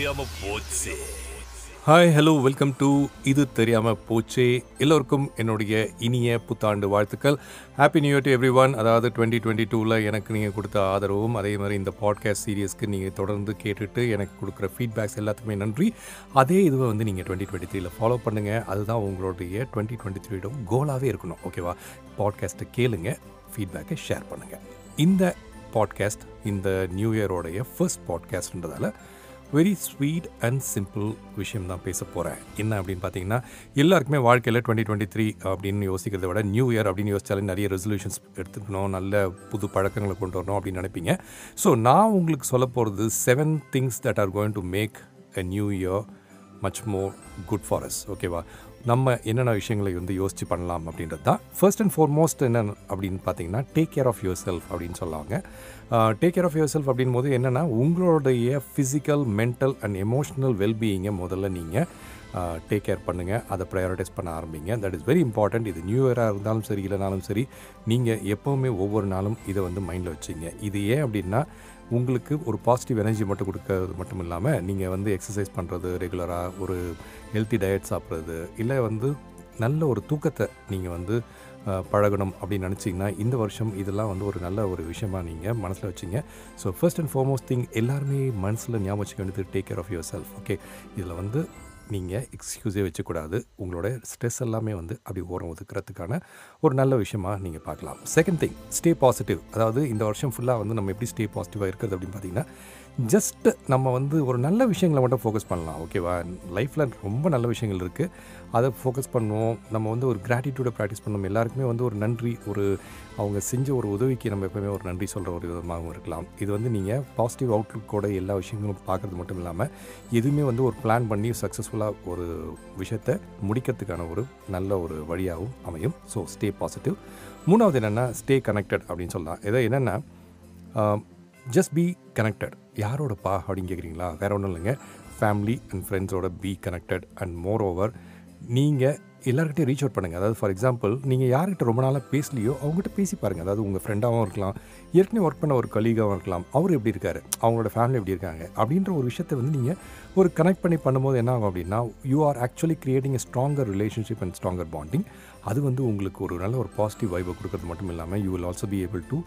தெரியாம போச்சு. Hi hello welcome to இது தெரியாமல் போச்சே. எல்லோருக்கும் என்னுடைய இனிய புத்தாண்டு வாழ்த்துக்கள். Happy new year to everyone அதாவது டுவெண்ட்டி டுவெண்ட்டி டூவில் எனக்கு நீங்கள் கொடுத்த ஆதரவும் அதே மாதிரி இந்த பாட்காஸ்ட் சீரியஸ்க்கு நீங்கள் தொடர்ந்து கேட்டுட்டு எனக்கு கொடுக்குற ஃபீட்பேக்ஸ் எல்லாத்துக்குமே நன்றி. அதே இதுவை வந்து நீங்கள் டுவெண்ட்டி டுவெண்ட்டி த்ரீல ஃபாலோ பண்ணுங்கள் அதுதான் உங்களுடைய டுவெண்ட்டி டுவெண்ட்டி த்ரீயோட கோலாகவே இருக்கணும் ஓகேவா பாட்காஸ்ட்டை கேளுங்க ஃபீட்பேக்கை ஷேர் பண்ணுங்கள் இந்த பாட்காஸ்ட் இந்த நியூ இயரோடைய ஃபர்ஸ்ட் பாட்காஸ்ட்ன்றதால வெரி ஸ்வீட் அண்ட் சிம்பிள் விஷயம் தான் பேச போகிறேன் என்ன அப்படின்னு பார்த்தீங்கன்னா எல்லாருக்குமே வாழ்க்கையில் டுவெண்ட்டி டுவெண்ட்டி த்ரீ அப்படின்னு யோசிக்கிறத விட நியூ இயர் அப்படின்னு யோசிச்சாலே நிறைய ரெசல்யூஷன்ஸ் எடுத்துக்கணும் நல்ல புது பழக்கங்களை கொண்டு வரணும் அப்படின்னு நினைப்பீங்க. ஸோ நான் உங்களுக்கு சொல்ல போகிறது seven things that are going to make a new year much more good for us ஓகேவா நம்ம என்னென்ன விஷயங்களை வந்து யோசித்து பண்ணலாம் அப்படின்றது தான். ஃபர்ஸ்ட் அண்ட் ஃபார்மோஸ்ட் என்ன அப்படின்னு பார்த்தீங்கன்னா take care of yourself அப்படின்னு சொல்லுவாங்க. Take care of yourself அப்படின் போது என்னென்னா உங்களுடைய ஃபிசிக்கல் மென்டல் அண்ட் எமோஷ்னல் வெல்பீயிங்கை முதல்ல நீங்கள் டேக் கேர் பண்ணுங்கள் அதை ப்ரையாரிட்டைஸ் பண்ண ஆரம்பிங்க. தட் இஸ் வெரி இம்பார்ட்டண்ட் இது நியூ இயராக இருந்தாலும் சரி இல்லைனாலும் சரி நீங்கள் எப்போவுமே ஒவ்வொரு நாளும் இதை வந்து மைண்டில் வச்சுங்க. இது ஏன் அப்படின்னா உங்களுக்கு ஒரு பாசிட்டிவ் எனர்ஜி மட்டும் கொடுக்கறது மட்டும் இல்லாமல் நீங்கள் வந்து எக்ஸசைஸ் பண்ணுறது ரெகுலராக ஒரு ஹெல்த்தி டயட் சாப்பிட்றது இல்லை வந்து நல்ல ஒரு தூக்கத்தை நீங்கள் வந்து பழகணும் அப்படின்னு நினச்சிங்கன்னா இந்த வருஷம் இதெல்லாம் வந்து ஒரு நல்ல ஒரு விஷயமாக நீங்கள் மனசில் வச்சிங்க. So first and foremost thing எல்லாருமே மனசில் ஞாபகம் வச்சுக்க வேண்டியது take care of yourself okay இதில் வந்து நீங்கள் எக்ஸ்கியூஸே வச்சக்கூடாது. உங்களோட ஸ்ட்ரெஸ் எல்லாமே வந்து அப்படி ஓரம் ஒதுக்கிறதுக்கான ஒரு நல்ல விஷயமா நீங்கள் பார்க்கலாம். செகண்ட் திங் ஸ்டே பாசிட்டிவ் அதாவது இந்த வருஷம் ஃபுல்லாக வந்து நம்ம எப்படி ஸ்டே பாசிட்டிவாக இருக்கிறது அப்படின்னு பார்த்தீங்கன்னா ஜஸ்ட் நம்ம வந்து ஒரு நல்ல விஷயங்களை மட்டும் ஃபோக்கஸ் பண்ணலாம் ஓகேவா லைஃப்பில் ரொம்ப நல்ல விஷயங்கள் இருக்குது அதை ஃபோக்கஸ் பண்ணுவோம். நம்ம வந்து ஒரு கிராட்டிடியூடை ப்ராக்டிஸ் பண்ணணும். எல்லாருக்குமே வந்து ஒரு நன்றி ஒரு அவங்க செஞ்ச ஒரு உதவிக்கு நம்ம எப்பவுமே ஒரு நன்றி சொல்கிற ஒரு விதமாகவும் இருக்கலாம். இது வந்து நீங்கள் பாசிட்டிவ் அவுட்லுக்கோட எல்லா விஷயங்களும் பார்க்குறது மட்டும் இல்லாமல் எதுவுமே வந்து ஒரு பிளான் பண்ணி சக்ஸஸ்ஃபுல்லாக ஒரு விஷயத்தை முடிக்கிறதுக்கான ஒரு நல்ல ஒரு வழியாகவும் அமையும். ஸோ ஸ்டே பாசிட்டிவ் மூணாவது என்னென்னா ஸ்டே கனெக்டட் அப்படின்னு சொல்லலாம். இதை என்னென்னா ஜஸ்ட் பி கனெக்டட் யாரோடப்பா அப்படின்னு கேட்குறீங்களா வேற ஒன்றும் இல்லைங்க. ஃபேமிலி அண்ட் ஃப்ரெண்ட்ஸோட be connected and moreover நீங்கள் எல்லாருக்கிட்டையும் ரீச் அவுட் பண்ணுங்கள் அதாவது ஃபார் எக்ஸாம்பிள் நீங்கள் யார்கிட்ட ரொம்ப நாளாக பேசலையோ அவங்ககிட்ட பேசி பாருங்கள் அதாவது உங்கள் ஃப்ரெண்டாகவும் இருக்கலாம். ஏற்கனவே ஒர்க் பண்ண ஒரு கலீகாகவும் இருக்கலாம். அவர் எப்படி இருக்கார்? அவங்களோட ஃபேமிலி எப்படி இருக்காங்க? அப்படின்ற ஒரு விஷயத்தை வந்து நீங்கள் ஒரு கனெக்ட் பண்ணி பண்ணும்போது என்ன ஆகும் அப்படின்னா you are actually creating a stronger relationship and stronger bonding அது வந்து உங்களுக்கு ஒரு நல்ல ஒரு பாசிட்டிவ் வைபை கொடுக்கறது மட்டும் இல்லாமல் you will also be able to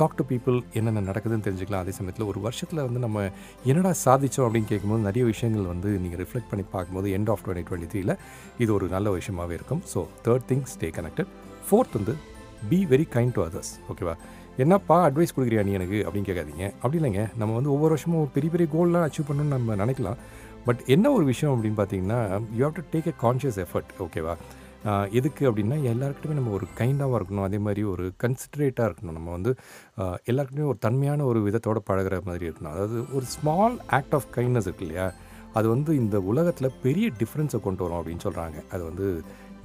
talk to people என்னென்ன நடக்குதுன்னு தெரிஞ்சுக்கலாம். அதே சமயத்தில் ஒரு வருஷத்தில் வந்து நம்ம என்னடா சாதிச்சோம் அப்படின்னு கேட்கும்போது நிறைய விஷயங்கள் வந்து நீங்கள் ரிஃப்ளெக்ட் பண்ணி பார்க்கும்போது எண்ட் ஆஃப் டுவெண்ட்டி டுவெண்ட்டி த்ரீல இது ஒரு நல்ல விஷயமாகவே இருக்கும். So third thing stay connected fourth வந்து be very kind to others ஓகேவா என்னப்பா அட்வைஸ் கொடுக்குறியா நீ எனக்கு? அப்படின்னு கேட்காதீங்க. அப்படி இல்லைங்க. நம்ம வந்து ஒவ்வொரு வருஷமும் பெரிய பெரிய கோல்லாம் அச்சீவ் பண்ணணும்னு நம்ம நினைக்கலாம். பட் என்ன ஒரு விஷயம் அப்படின்னு பார்த்தீங்கன்னா you have to take a conscious effort ஓகேவா எதுக்கு அப்படின்னா எல்லாருக்கிட்டுமே நம்ம ஒரு கைண்டாகவும் இருக்கணும். அதே மாதிரி ஒரு கன்சிடரேட்டாக இருக்கணும். நம்ம வந்து எல்லாருக்குமே ஒரு தன்மையான ஒரு விதத்தோட பழகுற மாதிரி இருக்கணும். அதாவது ஒரு ஸ்மால் ஆக்ட் ஆஃப் கைண்ட்னஸ் இருக்கு இல்லையா? அது வந்து இந்த உலகத்தில் பெரிய டிஃப்ரென்ஸை கொண்டு வரும் அப்படின்னு சொல்கிறாங்க அது வந்து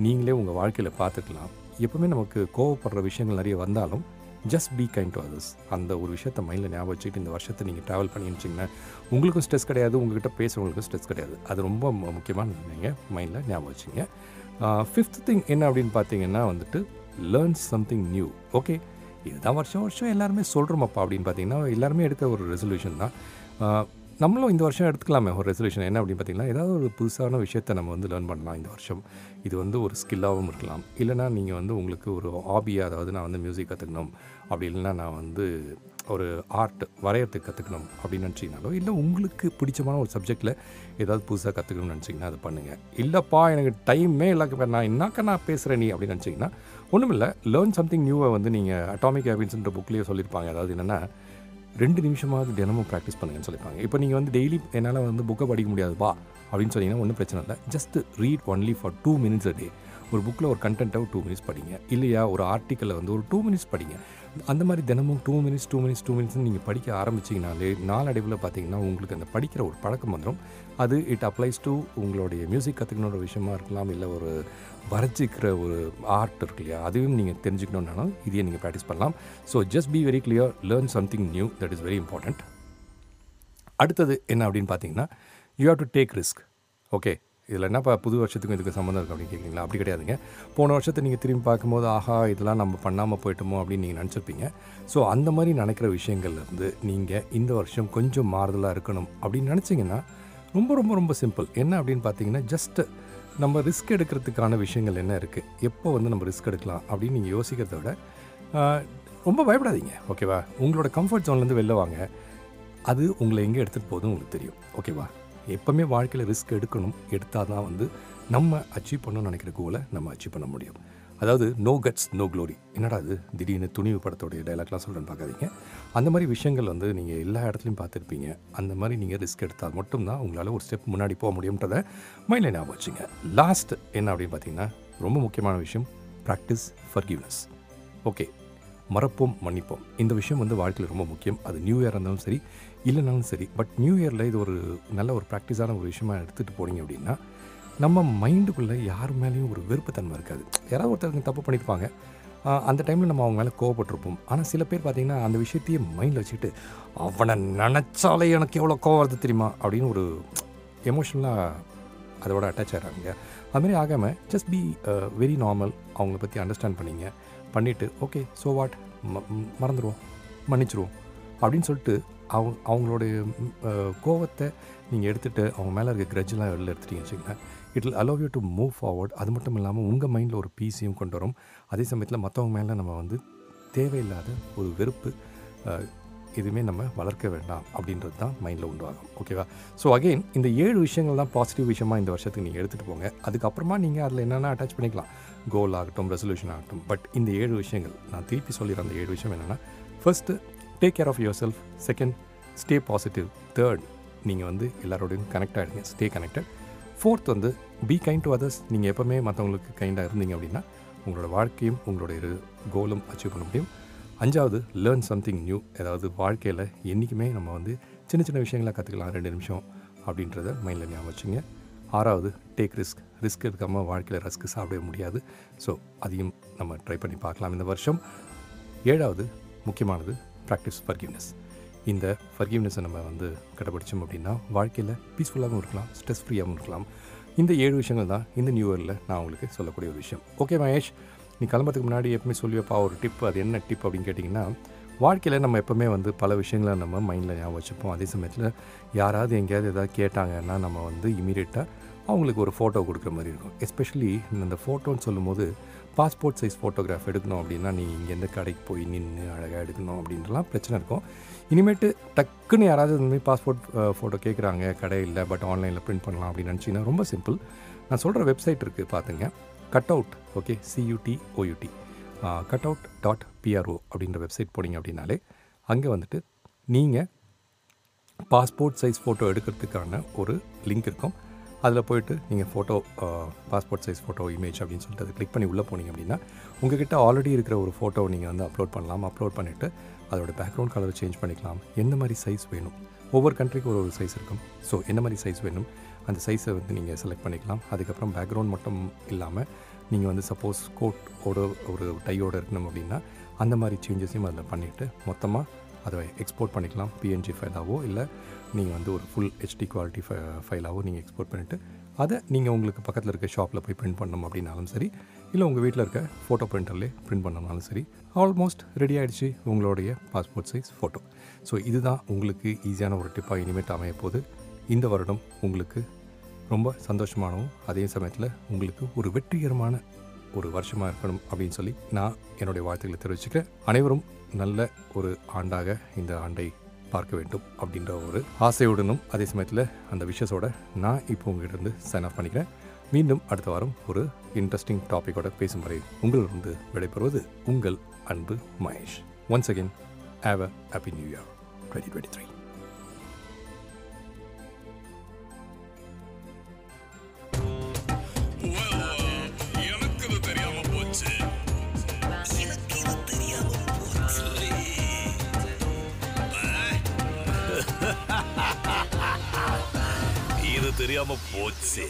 நீங்களே உங்கள் வாழ்க்கையில் பார்த்துக்கலாம். எப்பவுமே நமக்கு கோவப்படுற விஷயங்கள் நிறைய வந்தாலும் just be kind to others அந்த ஒரு விஷயத்தை மைண்டில் ஞாபகம் வச்சுக்கிட்டு இந்த வருஷத்தை நீங்கள் ட்ராவல் பண்ணிச்சிங்கன்னா உங்களுக்கும் ஸ்ட்ரெஸ் கிடையாது. உங்ககிட்ட பேசுகிறவங்களுக்கும் ஸ்ட்ரெஸ் கிடையாது. அது ரொம்ப முக்கியமான நீங்கள் மைண்டில் ஞாபகம் வச்சுங்க ஃபிஃப்த் திங் என்ன அப்படின்னு பார்த்தீங்கன்னா வந்துட்டு லேர்ன் சம்திங் நியூ ஓகே இதுதான் வருஷம் வருஷம் எல்லாருமே சொல்கிறோமப்பா அப்படின்னு பார்த்தீங்கன்னா எல்லாருமே எடுக்க ஒரு ரெசல்யூஷன் தான். நம்மளும் இந்த வருஷம் எடுத்துக்கலாமே. ஒரு ரெசல்யூஷன் என்ன அப்படின்னு பார்த்தீங்கன்னா ஏதாவது ஒரு புதுசான விஷயத்தை நம்ம வந்து லேர்ன் பண்ணலாம் இந்த வருஷம். இது வந்து ஒரு ஸ்கில்லாகவும் இருக்கலாம். இல்லைனா நீங்கள் வந்து உங்களுக்கு ஒரு ஹாபியாக அதாவது நான் வந்து மியூசிக் கற்றுக்கணும் அப்படி இல்லைன்னா நான் வந்து ஒரு ஆர்ட் வரையறதுக்கு கற்றுக்கணும் அப்படின்னு நினச்சிங்கனாலோ இல்லை உங்களுக்கு பிடிச்சமான ஒரு சப்ஜெக்டில் ஏதாவது புதுசாக கற்றுக்கணும்னு நினச்சிங்கன்னா அதை பண்ணுங்கள் இல்லைப்பா எனக்கு டைமே இல்லை நான் என்னக்கா நான் பேசுகிறேன் நீ அப்படின்னு நினச்சிங்கன்னா ஒன்றும் இல்லை லேர்ன் சம்திங் நியூவை வந்து நீங்கள் அட்டாமிக் ஹேபிட்ஸ்ன்ற புக்லேயே சொல்லியிருப்பாங்க. அதாவது என்னென்னா ரெண்டு நிமிஷமாவது தினமும் ப்ராக்டிஸ் பண்ணுங்கன்னு சொல்லியிருப்பாங்க இப்போ நீங்கள் வந்து டெய்லி என்னால் வந்து புக்கை படிக்க முடியாதுப்பா அப்படின்னு சொன்னீங்கன்னா ஒன்றும் பிரச்சனை இல்லை. Just read only for two minutes a day ஒரு புக்கில் ஒரு கண்டென்ட்டாக ஒரு டூ மினிட்ஸ் படிங்க. இல்லையா ஒரு ஆர்டிக்கலில் வந்து ஒரு டூ மினிட்ஸ் படிங்க. அந்த மாதிரி தினமும் two minutes two minutes two minutes நீங்கள் படிக்க ஆரம்பிச்சிங்கனாலே நாளடைவில் பார்த்தீங்கன்னா உங்களுக்கு அந்த படிக்கிற ஒரு பழக்கம் வந்துடும் அது இட் அப்ளைஸ் டு உங்களுடைய மியூசிக் கற்றுக்கணுன்ற விஷயமா இருக்கலாம் இல்லை ஒரு வரைச்சிக்கிற ஒரு ஆர்ட் இருக்கு இல்லையா அதையும் நீங்கள் தெரிஞ்சுக்கணுன்னாலும் இதையே நீங்கள் ப்ராக்டிஸ் பண்ணலாம். So just be very clear learn something new that is very important அடுத்தது என்ன அப்படின்னு பார்த்தீங்கன்னா you have to take risk okay இதில் என்னப்பா புது வருஷத்துக்கும் இதுக்கு சம்மந்தம் இருக்குது அப்படின்னு கேட்குறீங்களா? அப்படி கிடையாதுங்க. போன வருஷத்தை நீங்கள் திரும்பி பார்க்கும்போது ஆஹா இதெல்லாம் நம்ம பண்ணாமல் போயிட்டோமோ அப்படின்னு நீங்கள் நினச்சிருப்பீங்க. ஸோ அந்த மாதிரி நினைக்கிற விஷயங்கள்லேருந்து நீங்கள் இந்த வருஷம் கொஞ்சம் மாறுதலாக இருக்கணும் அப்படின்னு நினச்சிங்கன்னா ரொம்ப ரொம்ப ரொம்ப சிம்பிள். என்ன அப்படின்னு பார்த்தீங்கன்னா ஜஸ்ட்டு நம்ம ரிஸ்க் எடுக்கிறதுக்கான விஷயங்கள் என்ன இருக்குது எப்போ வந்து நம்ம ரிஸ்க் எடுக்கலாம் அப்படின்னு நீங்கள் யோசிக்கிறத விட ரொம்ப பயப்படாதீங்க. ஓகேவா? உங்களோட கம்ஃபர்ட் ஜோன்லேருந்து வெளில வாங்க. அது உங்களை எங்கே எடுத்துகிட்டு போதும் உங்களுக்கு தெரியும். ஓகேவா? எப்போவுமே வாழ்க்கையில் ரிஸ்க் எடுக்கணும். எடுத்தால் தான் வந்து நம்ம அச்சீவ் பண்ணணும்னு நினைக்கிற கோலை நம்ம அச்சீவ் பண்ண முடியும். அதாவது நோ கட்ஸ் நோ க்ளோரி என்னடா அது திடீர்னு துணிவு படத்தோடைய டைலாக்லாம் சொல்கிறேன்னு பார்க்காதீங்க. அந்த மாதிரி விஷயங்கள் வந்து நீங்கள் எல்லா இடத்துலையும் பார்த்துருப்பீங்க. அந்த மாதிரி நீங்கள் ரிஸ்க் எடுத்தால் மட்டும்தான் உங்களால் ஒரு ஸ்டெப் முன்னாடி போக முடியும்ன்றதை மைண்டில் ஞாபகம் வச்சுங்க. லாஸ்ட் என்ன அப்படின்னு பார்த்தீங்கன்னா ரொம்ப முக்கியமான விஷயம் ப்ராக்டிஸ் ஃபர்கிவ்னஸ் ஓகே மறப்போம் மன்னிப்போம். இந்த விஷயம் வந்து வாழ்க்கையில் ரொம்ப முக்கியம். அது நியூ இயர் இருந்தாலும் சரி இல்லைனாலும் சரி பட் நியூ இயரில் இது ஒரு நல்ல ஒரு ப்ராக்டிஸான ஒரு விஷயமா எடுத்துகிட்டு போனீங்க அப்படின்னா நம்ம மைண்டுக்குள்ளே யார் மேலேயும் ஒரு வெறுப்புத்தன்மை இருக்காது. யாராவது ஒருத்தருக்கு தப்பு பண்ணியிருப்பாங்க அந்த டைமில் நம்ம அவங்க மேலே கோவப்பட்டிருப்போம். ஆனால் சில பேர் பார்த்திங்கன்னா அந்த விஷயத்தையே மைண்டில் வச்சுட்டு அவனை நினச்சாலே எனக்கு எவ்வளோ கோவம் வருது தெரியுமா? அப்படின்னு ஒரு எமோஷனலாக அதோட அட்டாச் ஆகிறாங்க அதுமாரி ஆகாமல் ஜஸ்ட் பி வெரி நார்மல் அவங்கள பற்றி அண்டர்ஸ்டாண்ட் பண்ணிங்க. பண்ணிவிட்டு ஓகே ஸோ வாட் மறந்துடுவோம் மன்னிச்சிருவோம். அப்படின்னு சொல்லிட்டு அவங்க அவங்களுடைய கோவத்தை நீங்கள் எடுத்துகிட்டு அவங்க மேலே இருக்க கிரட்ஜெலாம் வெளில எடுத்துட்டீங்க வச்சுங்களேன் it will allow you to move forward அது மட்டும் இல்லாமல் உங்கள் மைண்டில் ஒரு பீஸையும் கொண்டு வரும். அதே சமயத்தில் மற்றவங்க மேலே நம்ம வந்து தேவையில்லாத ஒரு வெறுப்பு எதுவுமே நம்ம வளர்க்க வேண்டாம் அப்படின்றது தான் மைண்டில் உண்டாகும் ஓகேவா ஸோ அகெயின் இந்த ஏழு விஷயங்கள் தான் பாசிட்டிவ் விஷயமா இந்த வருஷத்துக்கு நீங்கள் எடுத்துகிட்டு போங்க. அதுக்கப்புறமா நீங்கள் அதில் என்னென்ன அட்டாச் பண்ணிக்கலாம்? கோல் ஆகட்டும் ரெசல்யூஷன் ஆகட்டும். பட் இந்த ஏழு விஷயங்கள் நான் திருப்பி சொல்லிடுற அந்த ஏழு விஷயம் என்னென்னா first take care of yourself second stay positive third நீங்கள் வந்து எல்லாரோடையும் கனெக்ட் ஆகிடுங்க ஸ்டே கனெக்டட் ஃபோர்த் வந்து பி கைண்ட் டு அதர்ஸ் நீங்கள் எப்போவுமே மற்றவங்களுக்கு கைண்டாக இருந்தீங்க அப்படின்னா உங்களோட வாழ்க்கையும் உங்களோட இரு கோலும் அச்சீவ் பண்ண முடியும். அஞ்சாவது லேர்ன் சம்திங் நியூ அதாவது வாழ்க்கையில் என்றைக்குமே நம்ம வந்து சின்ன சின்ன விஷயங்களை கற்றுக்கலாம் ரெண்டு நிமிஷம் அப்படின்றத மைண்டில் ஞாபகம் வச்சுங்க. ஆறாவது டேக் ரிஸ்க் ரிஸ்க் எடுக்காமல் வாழ்க்கையில் ரிஸ்க் சாப்பிடவே முடியாது. ஸோ அதையும் நம்ம ட்ரை பண்ணி பார்க்கலாம் இந்த வருஷம். ஏழாவது முக்கியமானது ப்ராக்டிஸ் ஃபர்கிவ்னஸ் இந்த ஃபர்கிவ்னஸை நம்ம வந்து கடைபிடிச்சோம் அப்படின்னா வாழ்க்கையில் பீஸ்ஃபுல்லாகவும் இருக்கலாம் ஸ்ட்ரெஸ் ஃப்ரீயாகவும் இருக்கலாம். இந்த ஏழு விஷயங்கள் தான் இந்த நியூ இயரில் நான் உங்களுக்கு சொல்லக்கூடிய ஒரு விஷயம். ஓகே மகேஷ் நீ கிளம்புறதுக்கு முன்னாடி எப்பவுமே சொல்லியப்பா ஒரு டிப் அது என்ன டிப் அப்படின்னு கேட்டிங்கன்னா வாழ்க்கையில் நம்ம எப்போவுமே வந்து பல விஷயங்களை நம்ம மைண்டில் ஞாபகம் வச்சுப்போம். அதே சமயத்தில் யாராவது எங்கேயாவது எதாவது கேட்டாங்கன்னா நம்ம வந்து இமீடியட்டாக அவங்களுக்கு ஒரு ஃபோட்டோ கொடுக்குற மாதிரி இருக்கும். எஸ்பெஷலி இந்த ஃபோட்டோன்னு சொல்லும்போது பாஸ்போர்ட் சைஸ் ஃபோட்டோகிராஃப் எடுக்கணும் அப்படின்னா நீ இங்கேருந்து கடைக்கு போய் நின்று அழகாக எடுக்கணும் அப்படின்றலாம் பிரச்சனை இருக்கும். இனிமேட்டு டக்குன்னு யாராவது இந்த மாதிரி பாஸ்போர்ட் ஃபோட்டோ கேட்குறாங்க கடை இல்லை பட் ஆன்லைனில் பிரிண்ட் பண்ணலாம் அப்படின்னு நினச்சிங்கன்னா ரொம்ப சிம்பிள் நான் சொல்கிற வெப்சைட் இருக்குது பார்த்துங்க cut out okay C U T O U T cut out dot P R O அப்படின்ற வெப்சைட் போனீங்க அப்படின்னாலே அங்கே வந்துட்டு நீங்கள் பாஸ்போர்ட் சைஸ் ஃபோட்டோ எடுக்கிறதுக்கான ஒரு லிங்க் இருக்கும். அதில் போயிட்டு நீங்கள் photo passport size photo image அப்படின்னு சொல்லிட்டு அதை கிளிக் பண்ணி உள்ளே போனீங்க அப்படின்னா உங்ககிட்ட ஆல்ரெடி இருக்கிற ஒரு ஃபோட்டோ நீங்கள் வந்து அப்லோட் பண்ணலாம். அப்லோட் பண்ணிவிட்டு அதோட பேக்ரவுண்ட் கலர் சேஞ்ச் பண்ணிக்கலாம். எந்த மாதிரி சைஸ் வேணும்? ஒவ்வொரு கண்ட்ரிக்கு ஒரு ஒரு சைஸ் இருக்கும். ஸோ என்ன மாதிரி சைஸ் வேணும்? அந்த சைஸை வந்து நீங்கள் செலக்ட் பண்ணிக்கலாம். அதுக்கப்புறம் பேக்ரவுண்ட் மட்டும் இல்லாமல் நீங்கள் வந்து சப்போஸ் கோட்டோட ஒரு டையோட இருக்கணும் அப்படின்னா அந்த மாதிரி சேஞ்சஸையும் அதில் பண்ணிவிட்டு மொத்தமாக அதை எக்ஸ்போர்ட் பண்ணிக்கலாம். பிஎன்ஜி ஃபைலாவோ இல்லை நீங்கள் வந்து ஒரு ஃபுல் ஹெச்டி குவாலிட்டி ஃபை ஃபைலாகவும் நீங்கள் எக்ஸ்போர்ட் பண்ணிவிட்டு அதை நீங்கள் உங்களுக்கு பக்கத்தில் இருக்க ஷாப்பில் போய் பிரிண்ட் பண்ணணும் அப்படின்னாலும் சரி இல்லை உங்கள் வீட்டில் இருக்க ஃபோட்டோ பிரிண்டர்லேயே பிரிண்ட் பண்ணனாலும் சரி ஆல்மோஸ்ட் ரெடி ஆகிடுச்சு உங்களுடைய பாஸ்போர்ட் சைஸ் ஃபோட்டோ ஸோ இதுதான் உங்களுக்கு ஈஸியான ஒரு டிப்பாக இனிமேட் அமைய போது இந்த வருடம் உங்களுக்கு ரொம்ப சந்தோஷமானவும் அதே சமயத்தில் உங்களுக்கு ஒரு வெற்றிகரமான ஒரு வருஷமாக இருக்கணும் அப்படின்னு சொல்லி நான் என்னுடைய வாழ்த்துக்களை தெரிவிச்சுக்கிறேன். அனைவரும் நல்ல ஒரு ஆண்டாக இந்த ஆண்டை பார்க்க வேண்டும் அப்படின்ற ஒரு ஆசையுடனும் அதே சமயத்தில் அந்த விஷயத்தோட நான் இப்போ உங்ககிட்ட இருந்து சைன் ஆஃப் பண்ணிக்கிறேன். மீண்டும் அடுத்த வாரம் ஒரு இன்ட்ரெஸ்டிங் டாப்பிக்கோட பேசும் வரை உங்களிருந்து விடைபெறுவது உங்கள் அன்பு Mahesh. Once again have a happy new year twenty twenty three தெரியாம போச்சு.